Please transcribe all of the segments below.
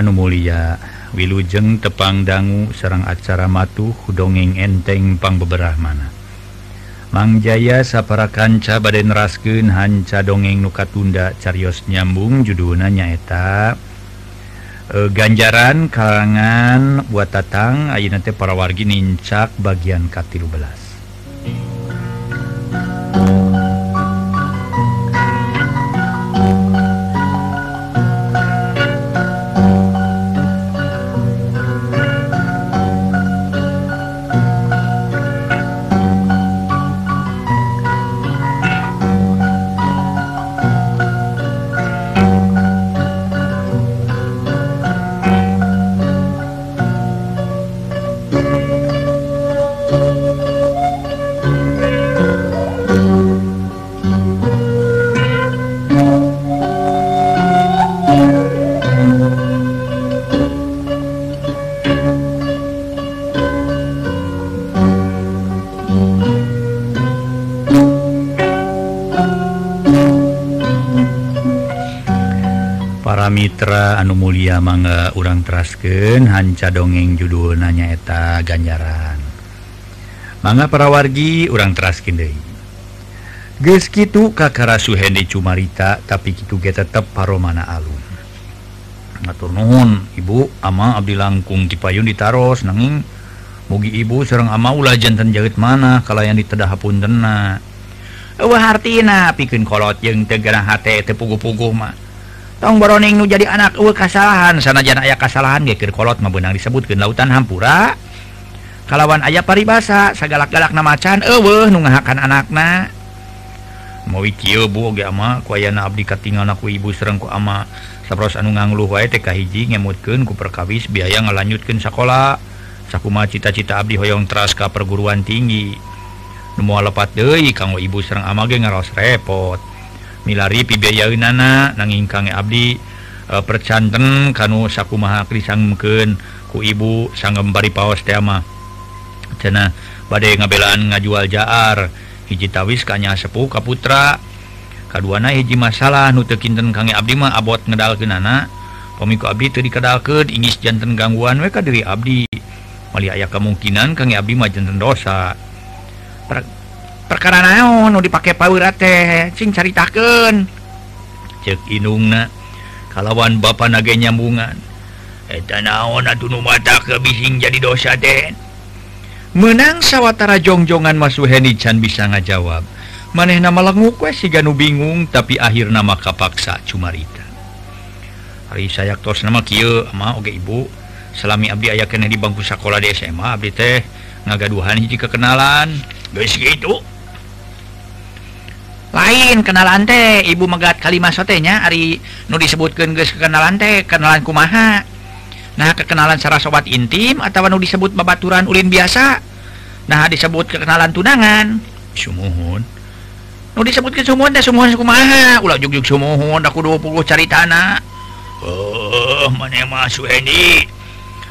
anu Mulia Wiujeng tepang dangu Serang acara matuh dongeng entengpang beberapa mana Mangjaya sapara kanca baden rasken hanca dongeng nuka tunda carios nyambung judulna nyaeta e, ganjaran kalangan buat tatang ayeuna para wargi nincak bagian ka belas. Mitra anu Mulia mangga urang terasken hanca dongeng judul nanyaeta ganjaran. Mangga parawargi urang teraskin Dehi Geskitu kakara Suhendi Cumarita tapi gitu ge tetep paromana alun. Ngatur nuhun ibu ama Abdi langkung dipayun ditaros nanging mugi ibu serrang ama ulah jantan jahit mana kalau yang ditedah pun dena Wah hartina pikin kolot yang tegara hati tepugu-pugu mah. tong boroneng nu jadi anak uh, kasalahan sana jana aya kasalahan gekirkolot membenang disebut ke lautan hampura. Kalawan ayah paribasa sagalak-galak na macan eueuh nu ngahakan anakna. Mau kieu bu ge ama ku ayana abdi katingal ku ibu serengku ama. Sabros anu ngangluh wae teh kahiji ngemutkeun ku perkawis biaya ngalanjutkeun sakola. Sakuma cita-cita abdi hoyong teras ka perguruan tinggi. Nu moal lepat deui kanggo ibu sereng ama ge ngaros repot. milari pibiayaana nanging kange Abdi e, percanten kanu saku sakkumaha Krisang mungkin ku ibu sanggembari paos tema cena badai ngabelaan ngajual Jaar. Hiji tawis kanya sepuh Kaputra kaduana hiji masalah nu tekinten kange Abdi mah abot ngedal ke nana pemiku Abdi teu ke ingis jantan gangguan we diri Abdi. Mali aya kemungkinan kange Abdi mah jantan dosa. Pra perkara naon dipakai Power teh sing caritaken cek inungna kalawan ba naga nyambungan. Etan naon mata kebiing jadi dosa Den menang sawwatara jongjongan masuk Heni Chan bisa ngajawab maneh nama lengu kue si Ganu bingung tapi akhir nama kapaksa cumarita. Hari saya tos nama Ky ama Oke Ibu. Selami Abdi ayaken di bangku sekolah di SMA Abdi teh ngagaduhan hiji kekenalan. Guys gitu. lain kenalan teh Ibu megat kalimat sotenya Ari nu disebutkan guys kekenalan teh kenalan kumaha? Nah kekenalan secara sobat intim atau nu disebut babaturan ulin biasa nah disebut kekenalan tunangan. Sumuhun. Nu disebut ke sumuhun teh sumuhun kumaha? Ulah juk-juk sumuhun aku 20 cari tanah oh mana masuk ini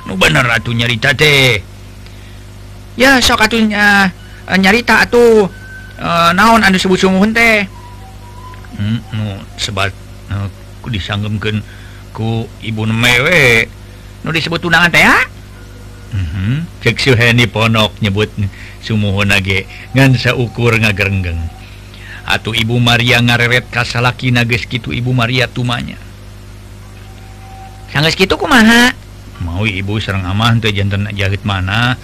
nu bener ratu nyarita teh. Ya sok atuh eh, nyarita atuh. Uh, naon anu sebut sumuhun teh hmm, nu sebat nu, eh, ku disanggemkeun ku ibu mewe nu disebut tunangan teh ya mm -hmm. cek suheni ponok nyebut sumuhun age ngan saukur ngagerenggeng. Atuh ibu Maria ngareret kasalaki nages gitu ibu Maria tumanya. Sanggeus kitu kumaha? Mau ibu serang aman tuh jantan jahit mana.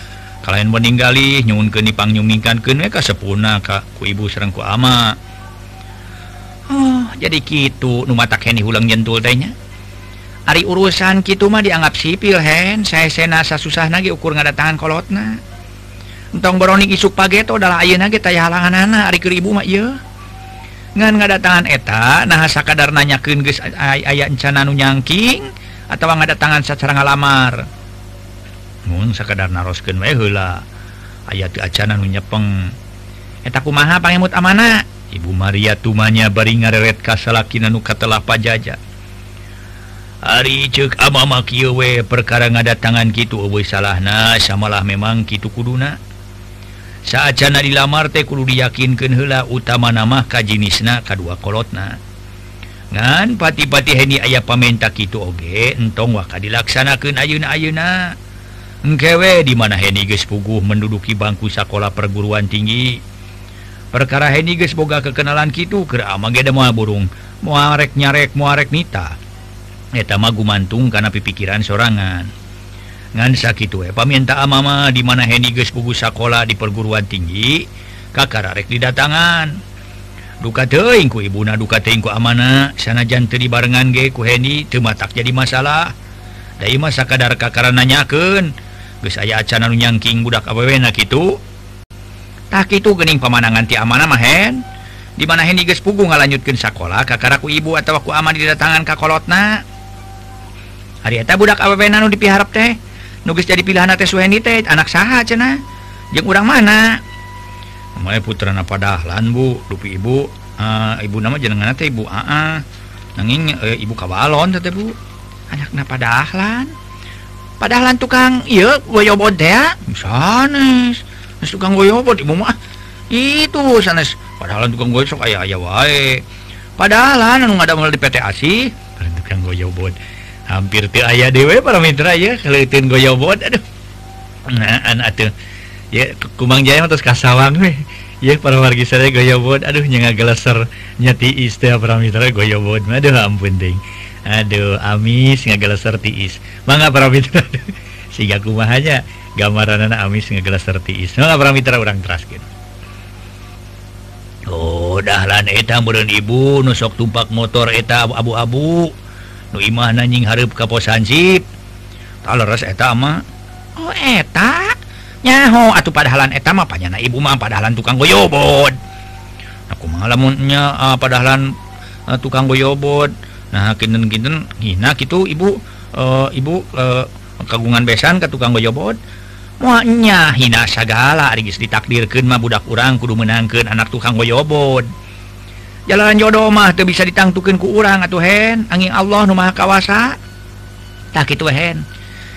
kalian meninggali nyun kenipangnyuminkan ke mereka sepuna Ka ku ibu serengku ama. Oh jadi gitu mata Kenni ulang jentul tehnya Ari urusan gitu mah dianggap sipil hen. Saya senasa susah nagi ukur ngada tangan kolotna entong beronik isuk pageto adalah ayo nage taya halangan anak hari ke ibu mak ya ngan ngada tangan eta nah sakadar nanyakeun geus aya encana nu nyangking atawa ngada tangan secara ngalamar. sekedar narosken wela ayat keacanan menyepeng takku maha pangemut amanah Ibu Maria tumanya baring ngaret kasalakin anu katelah pajaja. Ari cek ama kiwe perkara ngada tangan gitu oboy salahna samalah memang gitu kuduna. Saatcana dilamar teh kudu diyakinkan hela utama nama ka jenisna kedua kolotna. Ngan pati-pati heni ayah pamenta gitu oge entong waka dilaksanakan ayun ngkewe di mana Heniges Puguh menduduki bangku sekolah perguruan tinggi. Perkara Heniges boga kekenalan Kitu keramage mau burung. Muarek nyarek muarek nita. Etama gumantung karena pipikiran sorangan. Ngansa gitu eh paminta mama di mana Heniges pugu sekolah di perguruan tinggi kakak rarek didatangan. Duka teingku ibu na duka teingku ku sana jante di barengan ge ku Heni tematak jadi masalah. Dari masa kadar kakara nanyaken nanyakeun saya acan nyangking budak awenak itu tak itu gening pemanangan tiamana mahen dimana Henndi guys pugu ngalanjutkan sekolah kakaraku ibu atauku aman didatangan kakolotna harita budak awenan dipiharap teh nugis jadi pilihan teh Suhenite anak sah cena je kurang mana? Mulai putrana padahlan Bu dupi ibu. Uh, ibu nama jenengan teh ibu a nanging uh, ibu kawalon teh Bu. Anak na padahlan. padahalan tukang goyobot sanes. Tukang goyobot ibu mah? Itu sanes. Padahalan tukang goyobot sok aya aya wae. Padahalan anu ada mulai di PT ASI tukang goyobot hampir teu ayah dewe para mitra ya kaleuteun goyobot aduh. Nah anak tuh ya kumang jaya terus kasawang weh. Ya para wargi saya goyobot aduh nyengaga laser nyati istri para mitra goyobot aduh ampun ding. Aduh amis ngagelaser tiis mangga para mitra. Sehingga kumahanya gambaran anak amis ngagelaser tiis mangga para mitra orang teraskin Oh dahlan eta meureun ibu nusok tumpak motor eta abu-abu. Nu imah nanying hareup ka pos hansip taleres eta mah. Oh eta? Nyaho atau padahalan etam apanya na ibu mah padahalan tukang goyobot. Aku mengalamunnya uh, ah, padahalan uh, tukang goyobot nah kinten-kinten hina gitu ibu uh, ibu uh, kagungan besan ke tukang gojobot. Muanya hina segala rigis ditakdirkan mah budak kurang kudu menangkan anak tukang goyobot jalan jodoh mah tuh bisa ditangtukan ku urang atau hen. Angin Allah nu maha kawasa. Tak itu hen.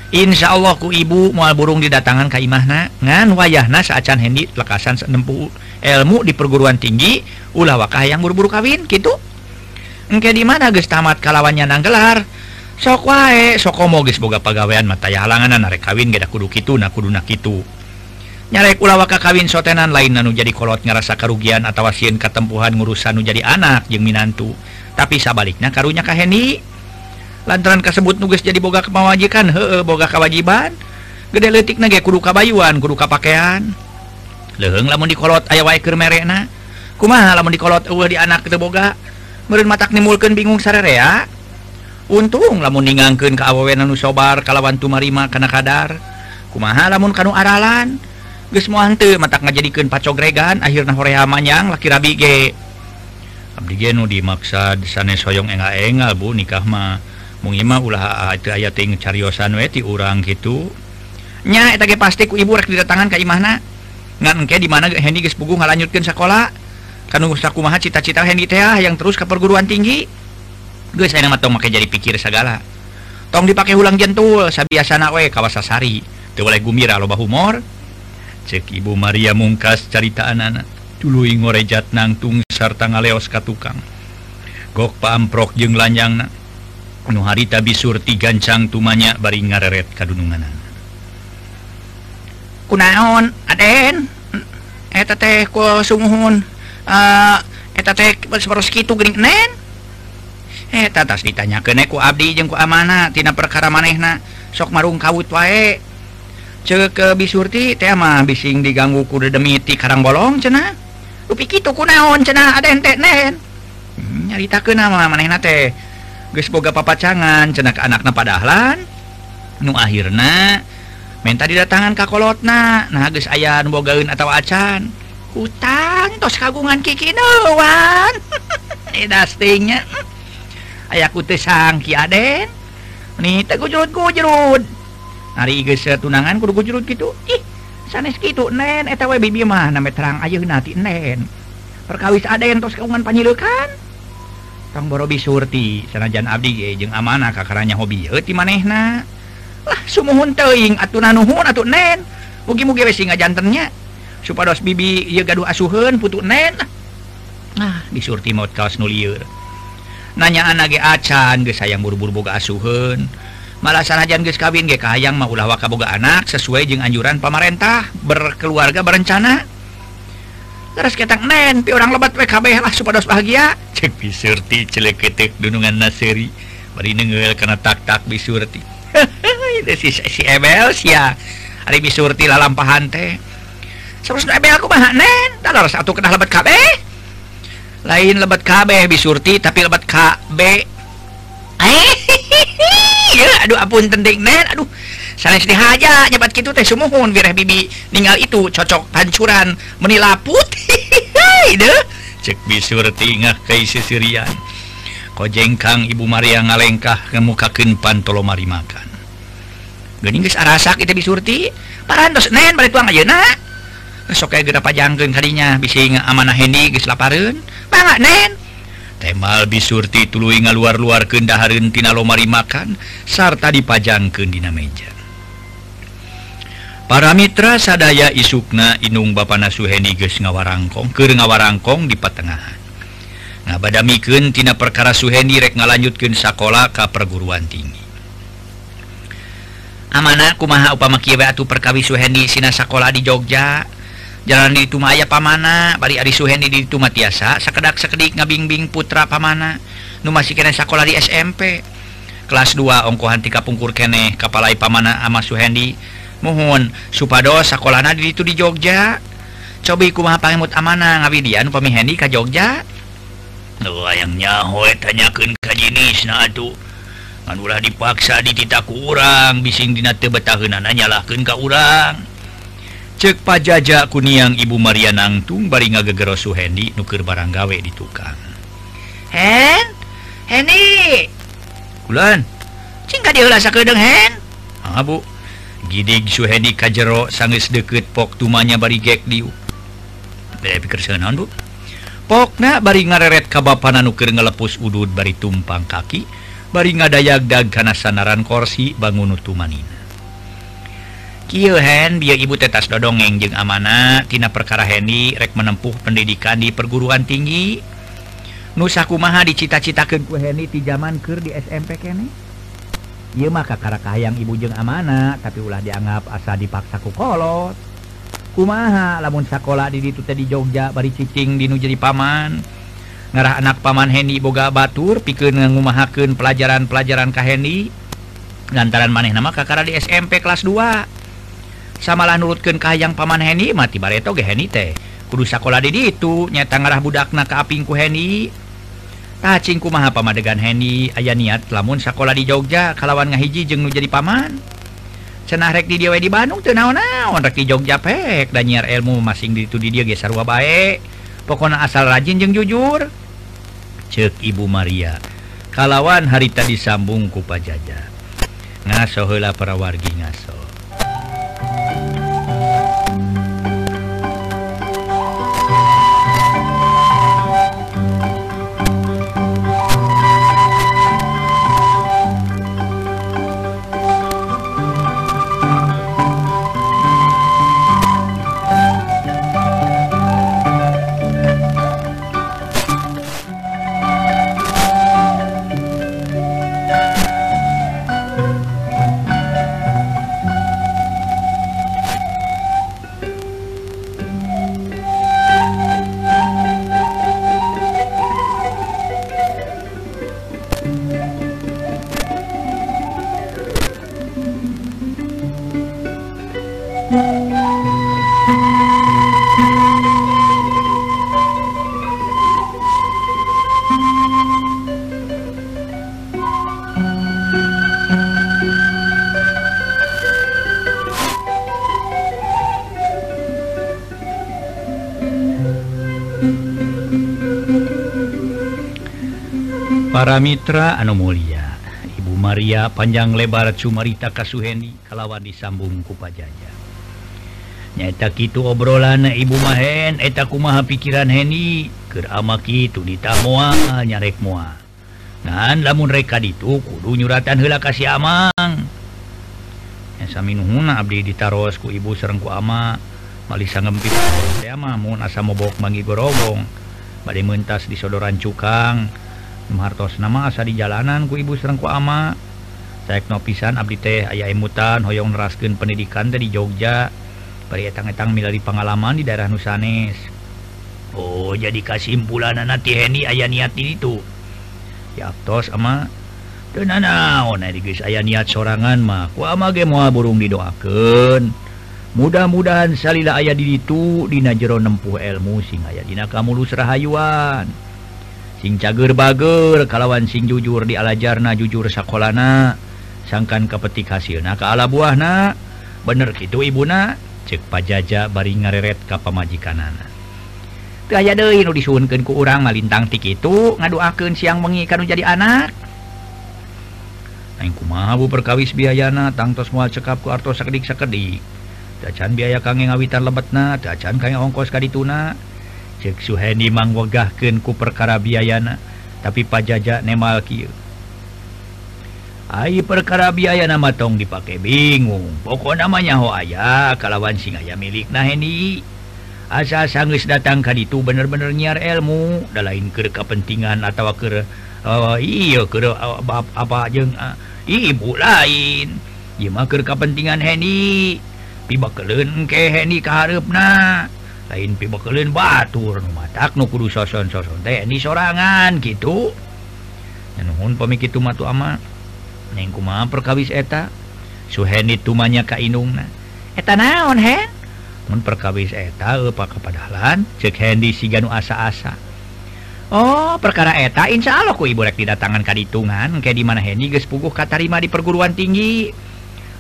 Insya Allah ku ibu mual burung didatangan kaimahna ngan wayahna saacan hendi lekasan senempu ilmu di perguruan tinggi ulah wakah yang buru-buru kawin gitu Engke di mana guys tamat kalawannya nang gelar? Sok wae sokomo guys boga pagawean mata halanganan narek kawin geda kudu kitu na kudu na kitu. Nyarek ulah waka kawin sotenan lain nanu jadi kolot ngerasa kerugian atau wasien ketempuhan ngurusan nu jadi anak jeung minantu. Tapi sabaliknya karunya kaheni. Lantaran kasebut nugas jadi boga kemawajikan heeh boga kewajiban gede letik nage kudu kabayuan kudu kapakaian. Leheng lamun dikolot aya wae keur merena kumaha lamun dikolot eueuh di anak teu boga? me matak nimulkan bingung sarerea untung lamun ningangken ke anu sobar kalawan tumarima karena kadar. Kumaha lamun kanu aralan? Gesmuante mata ngajadikan pacogregan akhirnya Korea manyang laki rabi ge. G Abdigenu dimaksa sanes soyong enga-engal Bu nikah mah. Mungima ulah itu aya ting cariosan weti urang gitu nya eta ge pasti ku ibu rek didatangan ka imahna. Ngan engke di mana Hendy geus pugu ngalanjutkeun sakola. kankumaha cita-cita Henita ah, yang terus ke perguruan tinggi guys saya tong make jadi pikir segala tong dipakai ulang jentul sabiasana we kawasasari teu boleh gumira loba humor. Cek ibu Maria mungkas carita anak tuluy ngorejat nangtung sarta ngaleos ka tukang. Gok paamprok jeung lanjangna. Nu harita bisur tigancang tumanya bari ngareret kadunungan kunaon aden? Eh, Eta teh ku sumuhun Eh, eh, atas ditanya keku Abdi jengku amanatina perkara manehna sok marung kawut wae. Ce ke bisurti tema bising diganggu kuda demiti Karang bolong cena lupi itu kunaon cena ada ente hmm, nyarita ke nama manehna teh guys boga papacangan cenak anaknya padahlan. Nu akhirnya minta didatangan kakolotna nah aya ayahan bogaun atau acan. hutang tos kagungan kikiwannya ayaku sang Kiaden nih jerud hari tunangan kudu jerud gitu ih sanes gitu nen. Eta bibi mah name terang ayo nanti nen. Perkawis ada yang tos kagungan panyilukan tong borobi surti sanajan abdi ge jeung amanah kakaranya hobi heuti manehna. Lah sumuhun teuing atuh nanuhun atuh nen. Mugi-mugi we singa supados bibi gaduh asuhan putu nen. Nah. Disurti maut kaos nuliur nanyaan nage acan ge sayang buru-buru boga asuhan malah sanajan geus kawin ge kayang mah ulah waka boga anak sesuai jeung anjuran pemerintah berkeluarga berencana. Terus ketang nen pi orang lebat WKB lah supados bahagia. Cek bisurti celek ketek dunungan naseri. Bari nengeul kana tak-tak bisurti si, si Ebel sia hari bisurti lalampahan teh. terus aku mah nen tadar satu kena lebat KB lain lebat KB bisurti tapi lebat KB ya aduh apun tenting aduh Sanes dihaja nyebat gitu teh sumuhun bireh bibi ninggal itu cocok pancuran menilaput deh. Cek bisurti ngah ke Sirian kojengkang Ibu Maria ngalengkah kemukakan pantolo mari makan. Gening geus arasak itu bisurti parantos nen balik tuang ayeuna. soke genapa janggen kadinya bisi amanah Hendy Gislaparun banget Nen temal bisurti tuluy ngaluar-luar kendahareun kendaharuntina lomari makan sarta dipajangkeun Dina meja. Para Mitra sadaya isukna Inung Bapana Suheni geus ngawarangkong keur ngawarangkong di patengahan. Ngabadamikeun tina perkara Suheni rek ngalanjutkeun sakola ka perguruan tinggi. Amanahku kumaha upama kieu atuh perkawi Suheni Sina sakola di Jogja? jalan di Tumaya pamana bari Ari Suhendi di Tuma tiasa sekedak sekedik ngabingbing putra pamana. Nu masih kena sekolah di SMP kelas 2 ongkohan tika pungkur kene kapalai pamana ama Suhendi mohon supados sekolahna di itu di Jogja. Coba kumaha pangemut amana ngabidian upami Hendi ka Jogja. Yang nyahoe tanyakeun ka jenis na atuh. Anulah dipaksa dititaku urang bising dina teu betaheunana nyalahkeun ka urang. cek pajaja kuniang Ibu Maria nangtung bari ngagegero Suhendi barang gawe di tukang. Hen? Hendi Kulan Cingka diulah sakedeng Hen? Ah bu. Gidig Suhendi kajero sangis deket pok tumanya bari gek diu. Beda pikir senaon bu. Pokna bari ngareret kabapanan nuker ngelepus udud bari tumpang kaki Bari ngadayag dag kana sanaran korsi bangun tumanina. Kihen bio ibu tetas dodongeng jeung amanatina perkara Hendy rek menempuh pendidikan di perguruan tinggi. Nusa kumaha dicita-citakan ku Hendy ti zaman Ker di SMP kene? Ia maka karakahang ibu jeung amana tapi ulah dianggap asa dipaksa ku kolot. Kumaha lamun sekolah did itu di Jogja bari cicing dinu jadi paman. Ngarah anak paman Hendy boga Batur pikeun ngumahakeun pelajaran-pelajaran Ka Hendy. Lantaran maneh nama kakara di SMP kelas 2 samalah nurutkan Kahang Paman Heni mati bareto ge Heni teh. Kudu sekolah di itu nyata ngarah budakna keapingku Heni. Tacingku maha pamadegan Heni. Aya niat lamun sekolah di Jogja kalawan ngahiji jeng nu jadi paman. Cenah rek di dia di Bandung teu naon-naon rek di Jogja pek. Dan nyiar ilmu masing di itu di dia geus sarua bae. Pokona asal rajin jeng jujur. Cek Ibu Maria kalawan harita disambung ku pajaja ngaso heula parawargi ngaso. para Mitra Anomulia Ibu Maria panjang lebar Sumarita Kasuheni kalawan disambung kupajaja nyata gitu obrolan Ibu Mahen eta kumaha pikiran Heni? Keramaki itu ditmoa nyarek mua dan lamun reka itu kudu nyuratan hela kasih amang. Minuhuna Abdi ditarosku ibu serengku ama. Malisa ngempit asa mobok mangi gorobong. Badai mentas di sodoran cukang. Mahartos nama asa di jalanan ku ibu serengku ama. Tekno pisan Abdi teh aya emutan Hoong rasken pendidikan dari Jogja. Perang-etang milari pengalaman di daerah Nusanes. Oh jadi kesimpulan nanti Heni aya niat itu yatos ama. Saya niat sorangan mah. Burung didoaken mudah-mudahan salila ayah di itu Dina jero nempuh elmu sing ayadina kamu lu Lurahayuan sing cager bager kalawan sing jujur di alajarna jujur sakolana sangkan kepetik hasil hasilna ke ala buah na bener gitu ibuna cek pajaja bari ngareret ka pamajikanana. Teu aya deui nu disuunkeun ku urang malintang tik itu ngaduaken siang bengi kanu jadi anak. Aing kumaha perkawis biayana tangtos moal cekap ku artos sekedik sakedik. Dacan biaya kange ngawitan lebet na dacan kange ongkos kadituna, cek Suheni manggogahken ku perkara biayana tapi pajaja nemal Ky Hai perkara biaya nama tong dipakai bingung. Pokok namanya ho aya kalawan sing aya milik naheni asa sanggus datang kali itu bener-bener nyiar ilmu dan lain ke kepentingan atau ke oh, iyo ke uh, oh, apa aja uh, ibu lain. Imak ke kepentingan Heni. Tiba kelen ke Heni keharep nah lain pi pibekelin batur matak nu kudu soson soson teh ini sorangan gitu nuhun hun pemikir tuh matu ama. Neng kumaha perkawis eta. Suheni tumanya ka inung na. Eta naon he? Mun perkawis eta apa kepadalan cek hendi si ganu asa-asa. Oh perkara eta insya Allah ku ibu rek didatangan kaditungan kayak di mana Hendi geus puguh katarima di perguruan tinggi.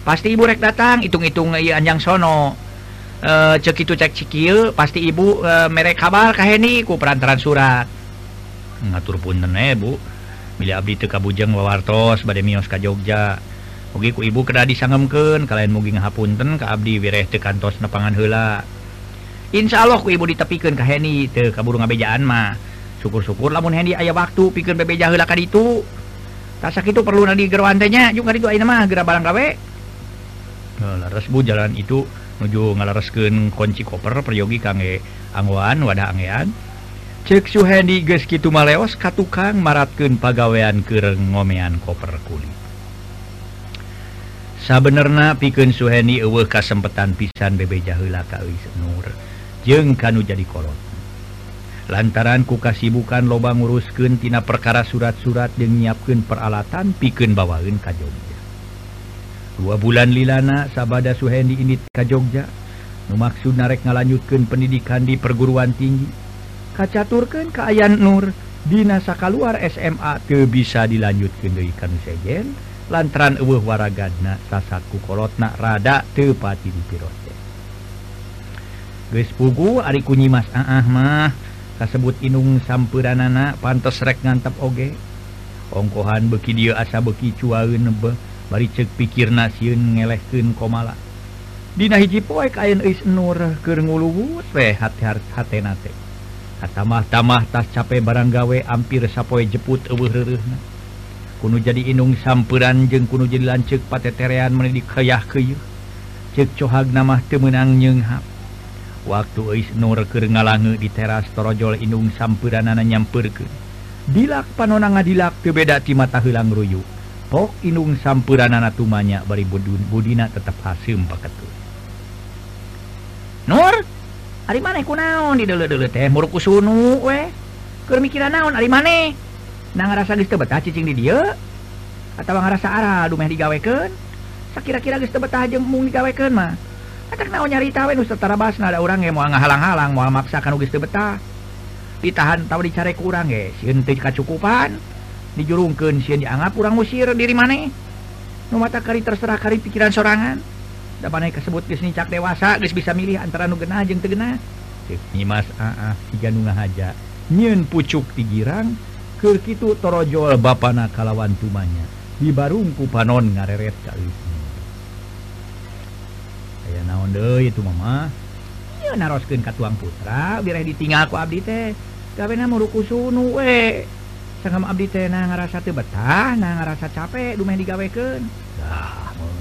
Pasti ibu rek datang hitung-hitung iya anjang sono. Eh, e, cek itu cek cikil pasti ibu e, merek kabar kaheni ku perantaran surat. Ngatur pun tene eh, bu. Milih abdi teu kabujeng wawartos bade mios ka Jogja. Mugi ku ibu kedah disangemkeun kalian mugi ngahapunten ka abdi wireh teu kantos nepangan heula. Insya Allah ku ibu ditepikeun ka Heni teu kaburu ngabejaan mah. Syukur-syukur lamun Heni aya waktu pikeun bebeja heula ka ditu. Tak itu perlu nadi gerwantenya juga ditu ayeuna mah geura barang gawe. Nah, laras bu jalan itu nuju ngalaraskeun kunci koper peryogi kangge angwan wadah angean. Cek Suhendi geus kitu maleos ka tukang maratkeun pagawean keur ngomean koper kulit. Sabenerna pikeun Suhendi eueuh kasempetan pisan bebe jaheula ka Nur jeung kanu jadi kolot. Lantaran ku kasibukan loba nguruskeun tina perkara surat-surat jeung nyiapkeun peralatan pikeun bawaeun ka jomblo dua bulan Lilana Sabada Suhendi ini Ka Jogja. Memaksud narek ngalanjutkan pendidikan di perguruan tinggi. Kacaturkan keayaan Nur Dinasaka keluar SMA ke bisa dilanjutkan deikan sejen. Lantaran uh warragadna sasaku kolotna rada tepati di pirote. Gespugu Ari kunyi Mas Ahmah kasebut inung sampuran anak pantes rek ngantap oge. Ongkohan beki dia asa beki cuaun nebe bari cek pikir nasun ngelehken komala Dina hiji poek kain is nur keluwu sehatmah tamah tamah tas capek barang gawe ampir sappoe jeput kuno jadi inung sampuran jeng kuno jadi lancek pateterian menedik kayah keyuh cek cohag nama temenang nyenghap waktu is nur ke ngalange di teras torojol inung samperan anak nyamperke dilak panona ngadilak kebeda ti mata hilang ruyuk pok inung sampuraana tumanya bari budun budina tetap hasil paketu Nur hari mana ku naon di dulu dulu teh? Muruk kusunu weh. Kemikiran naon hari mana? Nah ngerasa geus teu betah cicing di dia atau ngerasa arah aduh meh digawekeun? Sakira-kira geus teu betah jeung mung digawekeun mah? Atak naon nyarita we nu setara basna ada orang yang eh, mau ngahalang-halang mau maksakan geus teu betah. Ditahan tahu dicari kurang ge eh, sieun teu kacukupan dijurungken si dianggap kurang musir diri maneh mata kari terserah kari pikiran sorangan. Dapat naik kesebut geus cak dewasa guys bisa milih antara nu genah jeung teu genah? Ah, ah, tiga nu ngahaja. Nyeun pucuk ti girang keur kitu torojol bapana kalawan tumanya. Di barungku panon ngareret kali saya naon deui itu mama? Ieu naroskeun ka tuang putra bireh ditinggal ku abdi teh. Gawe na muruku sunu we. sangam abdi teh na ngarasa teu betah na ngerasa capek dumeh digaweken dah mun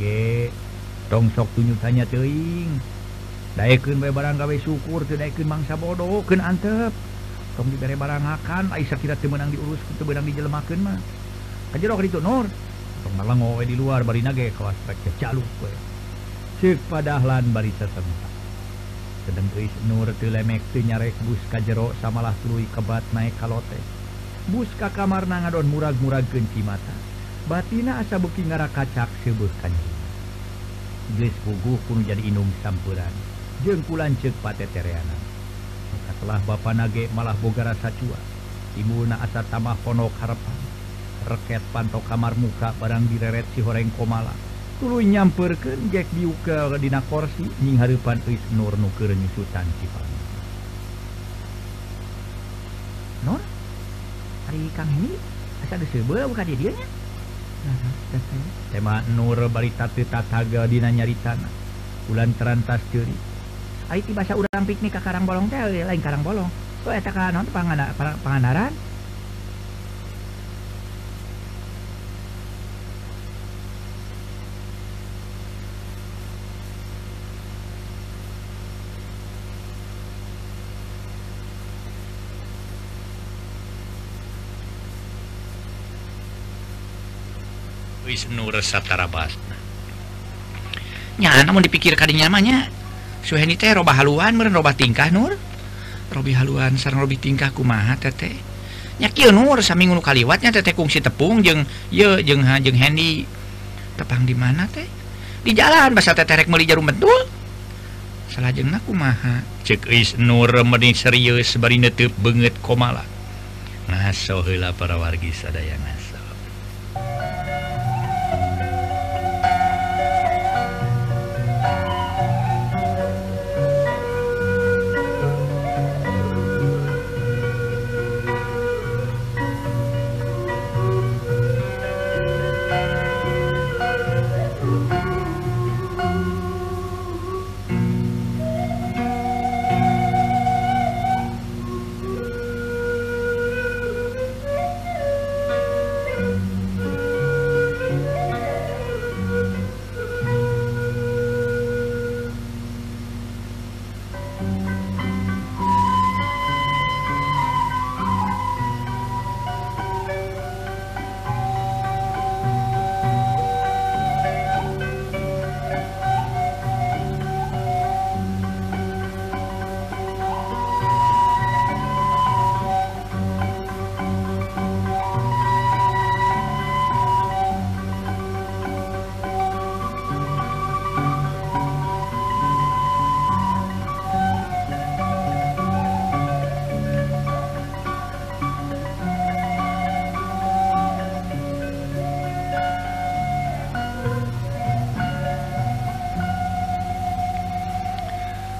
geus tong sok tunyutanya teuing. Daekeun bae barang gawe syukur teu mangsa bodoh keun antep. Tong dibere barang akan ai sakira teu diurus itu benang dijelemakeun mah. Kajero itu nur. Tong malengo we di luar bari nage kawas rek cecalup we. Ceuk padahlan bari satempat sedang nurnyarek bus ka jero samalah turui kebat naik kalote bus ka kamar na ngadon murag-murag genci mata batina asa buki ngara kacak sebuh kanji geus puguh pun jadi inung sampuran. Jeung kulanceuk patetereanan. Maka telah bapa nage malah boga rasa cua. Imuna asa tamah ponok harapan reket pantok kamar muka barang direret si horeng komala. tulu nyammperkan Jack diuka Bukadina korsi nying hapan Is Nur nuker nyusutan sifat Nur hari Kang ini asa disebel bukan dia dianya? Tema Nur barita tetaga dina nyaritana bulan terantas curi tiba bahasa urang piknik ke Karang Bolong teh lain Karang Bolong. So eta kanon pangandaran? Wisnu nya namun dipikir tadinyamanya Suheni teh robah haluan meroba tingkah Nur? Robi haluan sarang Robi tingkah kumaha teteh nya kieu Nur sami ngunu kaliwatnya teteh kungsi tepung jeung ye jeung ha jeung Hendy tepang di mana teh di jalan basa teteh rek meuli jarum betul. Salah jeung kumaha? Cek is Nur meni serius bari neueup banget komala ngaso heula para wargi sadayana.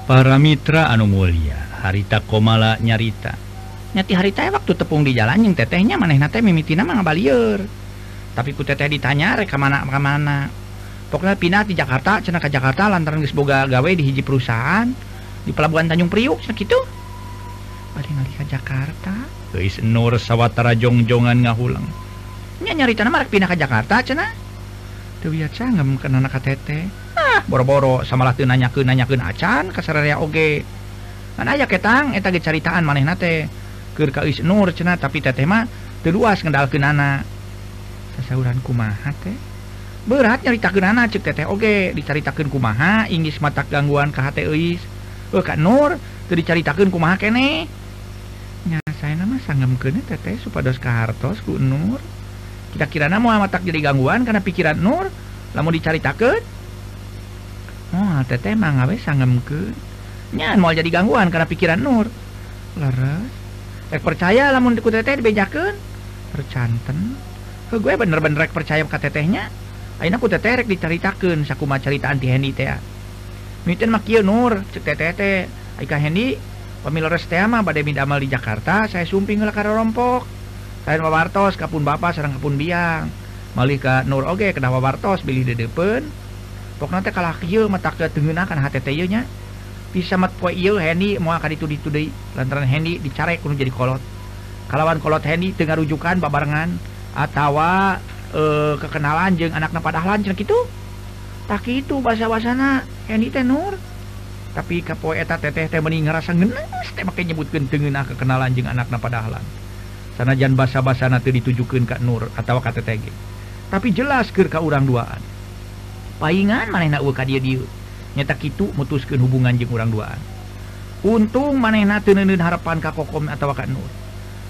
para Mitra Anu Mulia harita komala nyarita. Nyati harita waktu tepung di jalan yang tetehnya maneh nate mimiti nama ngabalieur. Tapi ku teteh ditanya reka mana ke mana? Pokoknya pindah di Jakarta cenah ke Jakarta lantaran geus boga gawe di hiji perusahaan di pelabuhan Tanjung Priuk cenah kitu. Bari ngali ka Jakarta. Geus nur sawatara jongjongan ngahulang. Nya nyarita mah rek pindah ke Jakarta cenah. Teu wiat sanggem kenana ka teteh. boro-boro samalah nanyaken nanyaken acan kasaraya oge. Kan aya ketang eta ge caritaan manehna teh keur ka Is Nur cenah tapi teteh mah teu luas ngendalkeun ana sasauran kumaha teh? Berat nyaritakeun ana cek teteh oge dicaritakeun kumaha inggis mata gangguan ka hate euis. Eueuh ka Nur teu dicaritakeun kumaha keneh nya saena mah sanggemkeun teteh supados ka hartos ku Nur. Kira-kira nama matak jadi gangguan karena pikiran Nur lamun dicaritakeun oh teteh mah ngawe sanggemkeun nya mau jadi gangguan karena pikiran Nur. Leres. Rek percaya lamun ku teteh dibejakeun. Percanten ke gue bener-bener rek percaya ka tetehnya. Ayeuna ku teteh rek dicaritakeun sakumaha carita anti Hendy teh miteun mah kieu Nur cek teteh teh. Ai ka Hendy pamileres teh mah bade midamel di Jakarta saya sumping heula ka rompok. Saya wawartos kapun bapak sareng kapun biang. Malih ka Nur oge kena wawartos bilih dedepeun pokoknya teh kalah kieu mah tak tengenakan HTT ieu nya. Bisa mat poe ieu Hendy moal ka ditu ditu deui lantaran Hendy dicarek kudu jadi kolot. Kalawan kolot Hendy teu ngarujukan babarengan atawa e, kekenalan jeung anakna padahlan cenah kitu. Tak kitu basa-basana Hendy teh nur. Tapi ka poe eta teteh teh meni ngerasa ngenes teh make nyebutkeun teu ngeunah kekenalan jeung anakna padahlan sanajan basa-basana teu ditujukeun ka Nur atawa ka teteh tapi jelas keur ka urang duaan. paingan manehna eueuh ka dieu dieu nyata kitu mutuskeun hubungan jeung urang duaan. Untung manehna manena tenenun harapan kakokom atawa ka Nur.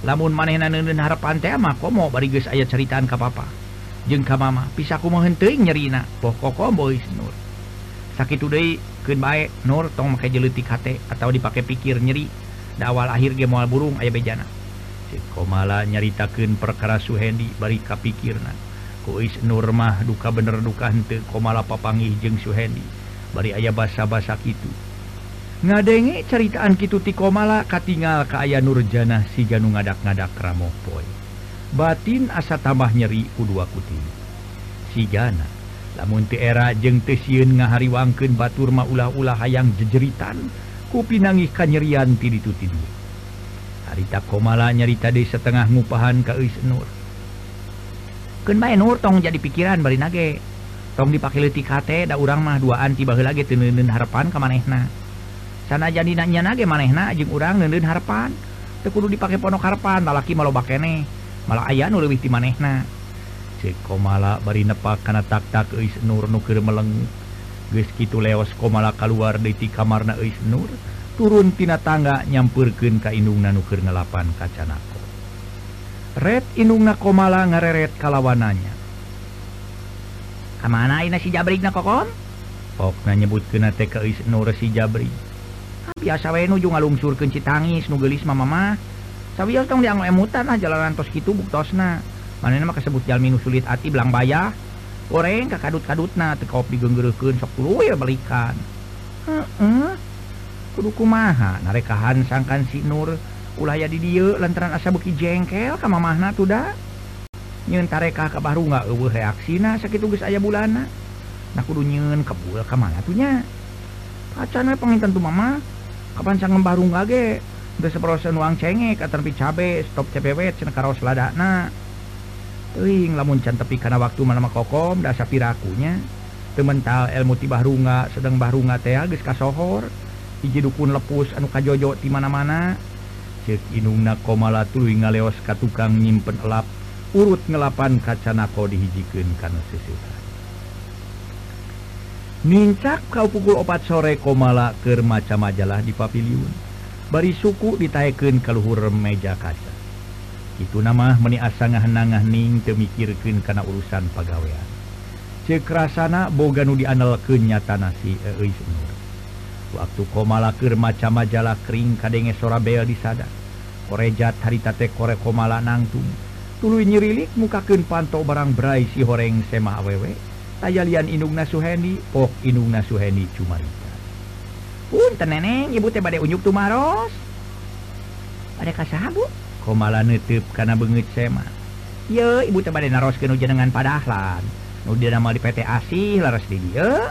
Lamun manena nenun harapan mah komo bari geus aya caritaan ka papa. Jeung ka mama pisah kumaha teuing nyerina poh kokom boys Nur. Sakitu deui keun bae Nur tong make jeleutik hate atau dipake pikir nyeri. Da awal akhir ge moal burung aya bejana. Cik komala nyaritakeun perkara Suhendi bari kapikirna kuis Nurmah duka bener dukante komala papangi jeung suhendi bari aya basa-basa itu ngadenge ceritaan Kitu ti komala katingal ka aya Nurjanah si Ganu ngadak-ngadak ramopoy batin asa tambah nyeri kedua kuti si jana lamun ti era jeung teu sieun ngahari batur Baturma ulah-ulah hayang jejeritan kupi nangih kanyerian ti ditu dituti harita komala nyarita di setengah ngupahan ka Eus Nur. main nurtong jadi pikiran bari nage. Tong dipakai letik hate da urang mah duaan tiba lagi tenun harapan ke manehna. Sana jadi nanya nage manehna jeung urang nenun harapan tekudu dipakai ponok harapan lalaki malah bakene malah ayah nu lebih ti manehna. Cek komala bari nepak kana tak tak eis nur nu keur meleng. Geus kitu leos komala kaluar deui ti kamarna eis nur. Turun tina tangga nyampurkeun ka indungna nu keur ngelapan kacana. Red inung na komala ngareret kalawananya. Kamana ina si Jabrig na kokon? Pok na nyebut kena teh keis nur si Jabrig. Ah, biasa wae nu jeung alungsurkeun si tangis nu geulis mama mah. Sawios tong dianggo emutan ah jalanan tos kitu buktosna. Manehna mah kasebut jalmi nu sulit ati belang bayah. Goreng ka kadut-kadutna teu kaop digeunggeurekeun sok luwe balikan. Heeh. Uh -uh. Kudu kumaha narekahan sangkan si Nur ulah ya di dia lantaran asa beki jengkel kam mahna tuda nyentareka ke baru nggak eueuh reaksina sakit tugas aya bulana. Nah kudu nyeun kebul ka mana tunya acana pengintan tuh mama kapan sang baru nggak ge? Udah seprosen uang cengek atau cabe stop cpw cina karos ladana Ting lamun can tepi karena waktu malam kokom dasa pirakunya temental ilmu ti bahrunga sedang bahrunga teh geus kasohor hiji dukun lepus anu kajojo di mana-mana. cek inungna komala tuluy ngaleos ka tukang nyimpen elap urut ngelapan kacanako dihijikeun kana sesuhan Nincak kau pukul opat sore komala ke maca majalah di papiliun bari suku ditaikeun ka luhur meja kaca. Itu nama meni asangah-nangah ning temikirkeun kana urusan pagawean cek rasana boga nu diandalkeun nyata nasi eh, eis nur waktu komala komalakir maca majalah kering kadenge sora bel disada korejat haritate kore komala nangtung tulu nyirilik mukakeun panto barang berai si horeng sema awewe tayalian indungna suheni pok indungna suheni cumarita punten neneng ibu teh bade unyuk tumaros bade kasaha bu. Komala netep kana beungeut sema ye ibu teh bade naroskeun dengan padahlan nu dia nama di PT Asih laras di dia.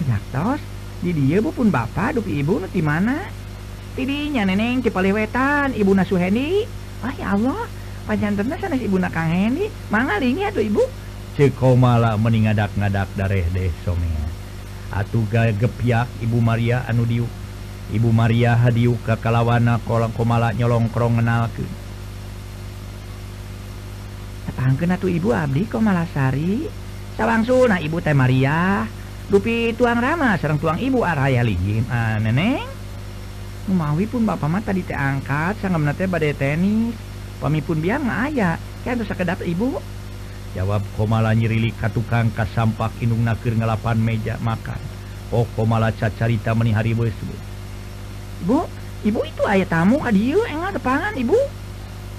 Nyaktos, di dia bu pun Bapak dupi Ibu nu di mana? Tidinya neneng ke Paliwetan Ibu na suhendi Wah ya Allah panjantan sana si Ibu Nakang Heni mangalingi atuh Ibu. Ceko malah meningadak-ngadak dareh deh somea Atuh gagepiak Ibu Maria anu diuk Ibu Maria hadiuk ke kalawana kolang komala nyolongkrong ngenalkeun Tepangkeun atuh Ibu abdi komalasari Sawangsul nah Ibu teh Maria. Dupi tuang rama sareng tuang ibu araya linggih. Ah, neneng. Numawi pun bapak mah tadi teh angkat sangamna teh bade tenis. Pami pun biar nggak aya. Kan tuh sakedap ibu. Jawab komala nyirilik ka tukang kasampak indungna keur ngelapan meja makan. Oh komala cacarita meni hari beus. Ibu, ibu itu aya tamu ka dieu enggak depangan ibu.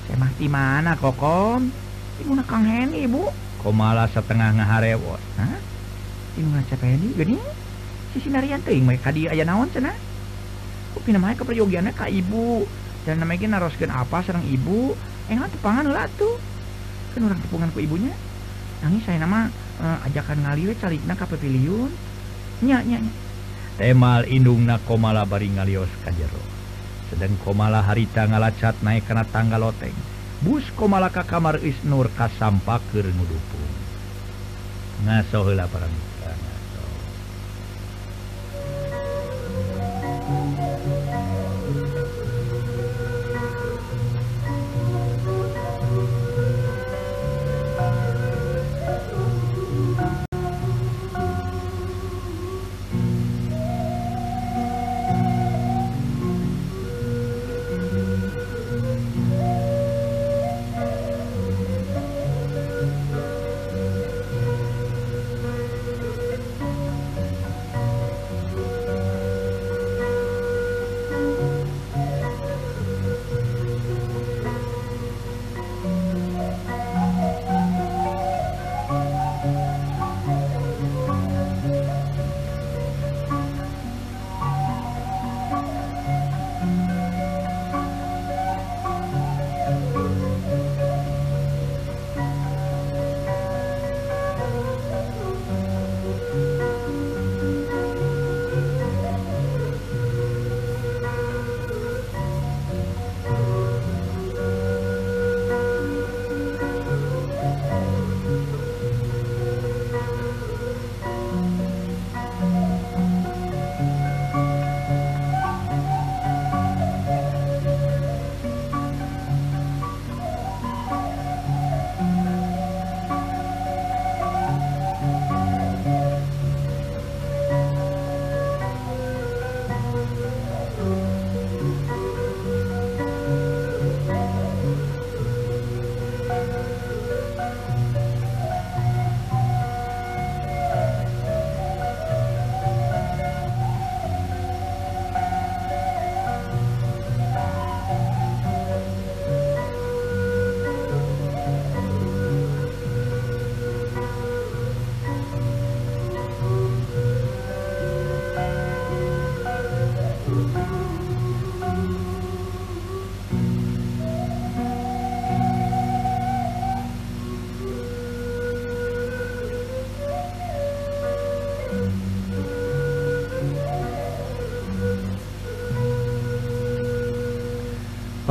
Saya mah mana kokom? Ibu na Kang Heni ibu. Komala setengah ngaharewos. Hah? aya naon peryogian Ka ibu. Dan namanya naroskan apa serang ibu. Eh, Enak tepangan lah tuh kan orang tepungan ke ibunya nangis saya nama uh, eh, ajakan ngaliwe calikna ka pepiliun nya nya temal indungna komala bari ngalios ka jero sedang komala harita ngalacat naik kana tangga loteng bus komala ka kamar isnur kasampakeun ngudupung. Ngasoheula parang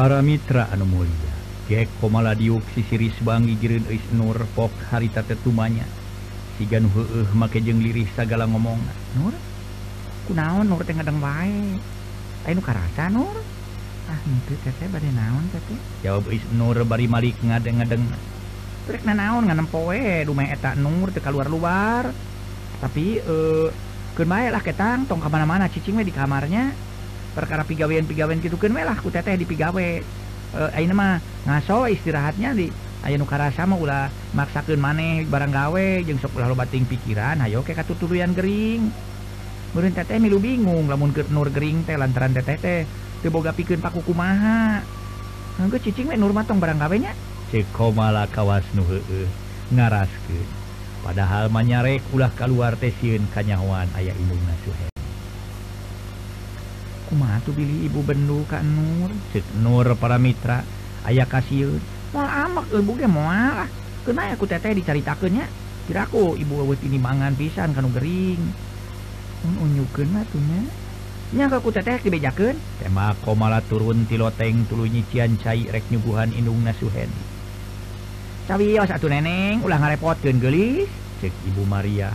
para Mitra Anu Mulia Gek komala diuk sisiris Bangi Girin Is Nur pok harita tetumanya sigan heueuh make jeung lirih sagala ngomong. Nur? Kunaon Nur teh ngadeng wae? Lain nu karasa Nur? Ah henteu teh bade naon teh jawab Is Nur bari malik ngadeng-ngadeng. Rek nanaon nganem poe? Dumeh eta Nur teu kaluar-luar tapi eh keun bae lah ketang tong ka mana-mana cicing we di kamarnya. perkara pigawean-pigawean gitukan melah ku teteh di pigawe. E, mah ngaso istirahatnya di Ayo nukara sama ulah maksakan maneh barang gawe jeung sok ulah bating pikiran ayo ke katuturuyan gering. Murin teteh milu bingung lamun ke nur gering teh lantaran teteh teh teboga pikeun paku kumaha Angge cicing we nur matong barang gawenya? Ceko malah kawas nu heueuh ngaraskeun padahal manyarek ulah kaluar teh sieun kanyahoan aya indungna suhe kumatu pilih ibu bendu Ka Nur? Cek Nur para Mitra ayaah kasir eh, kena aku tete dicaritakannya kiraku ibu awet ini mangan pisan kanu Gering. Unyu kena tuhnya nyaku teteh dibejaken tema komala turun ti loteng tulu nyician cai rek nyuguhan Indung Nasuhen. Cawiyo satu neneng ulah ngarepotkeun gelis cek Ibu Maria.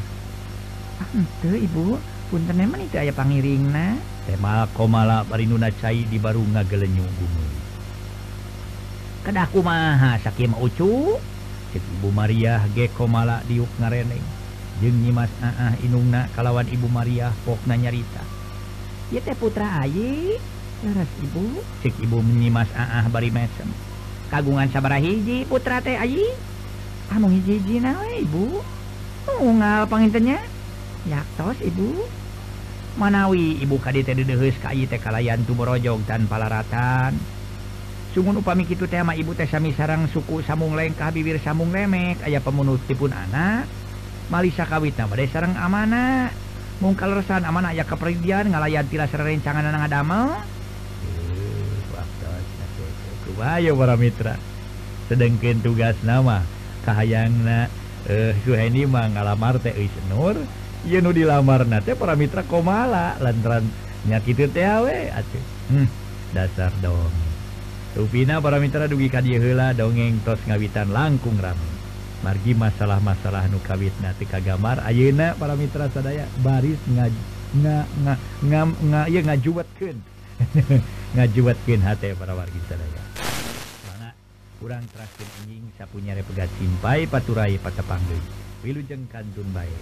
Ah, ibu, punten emang itu aya pangiringna. tema komala Baruna cai di baru ngagelenyu Keku maha Sakim Ucu cek Ibu Maria ge komala diuk ngareneng. Jeung Nyimas Aah Inungna kalawan Ibu Maria Pokna nyarita. Ye teh putra Ayi Naras Ibu. Cek Ibu Nyimas Aah bari mesem. Kagungan sabara hiji putra teh Ayi. Kamu hiji-hiji nawe Ibu. Tunggal pangintennya yaktos Ibu. manawi ibu kadite dedeheus ka ieu teh kalayan tuborojog dan palaratan. Summun upami itu tema ibu teh sami sarang suku samung lengkah bibir samung lemek aya pemunut tipun anak Malisa kawitna bade sarang amanah mung kaleresan amanah aya kepergian ngalayan tilas rencangan anak damel. Eh, Ayo para mitra. Sedangkan tugas nama. Kahayangna eh Suheni mah ngalamar teh Isnur Yenu dilamar nate para Mitra komala lantarannyakitu TW hmm, dasar dong. Rupina para Mitra dugi kadihla dongeng tos ngawitan langkung rame. Margi masalah-masalah nu nukawit nate kagamar Ayeuna para Mitra sadaya baris ngaji nga nga nga nga ieu ngajuwetkeun ngajuwetkeun hate para wargi sadaya. Mana kurang terakhir anjing sapunya repegat simpai paturai patepang deui. Wilujeng kantun bae.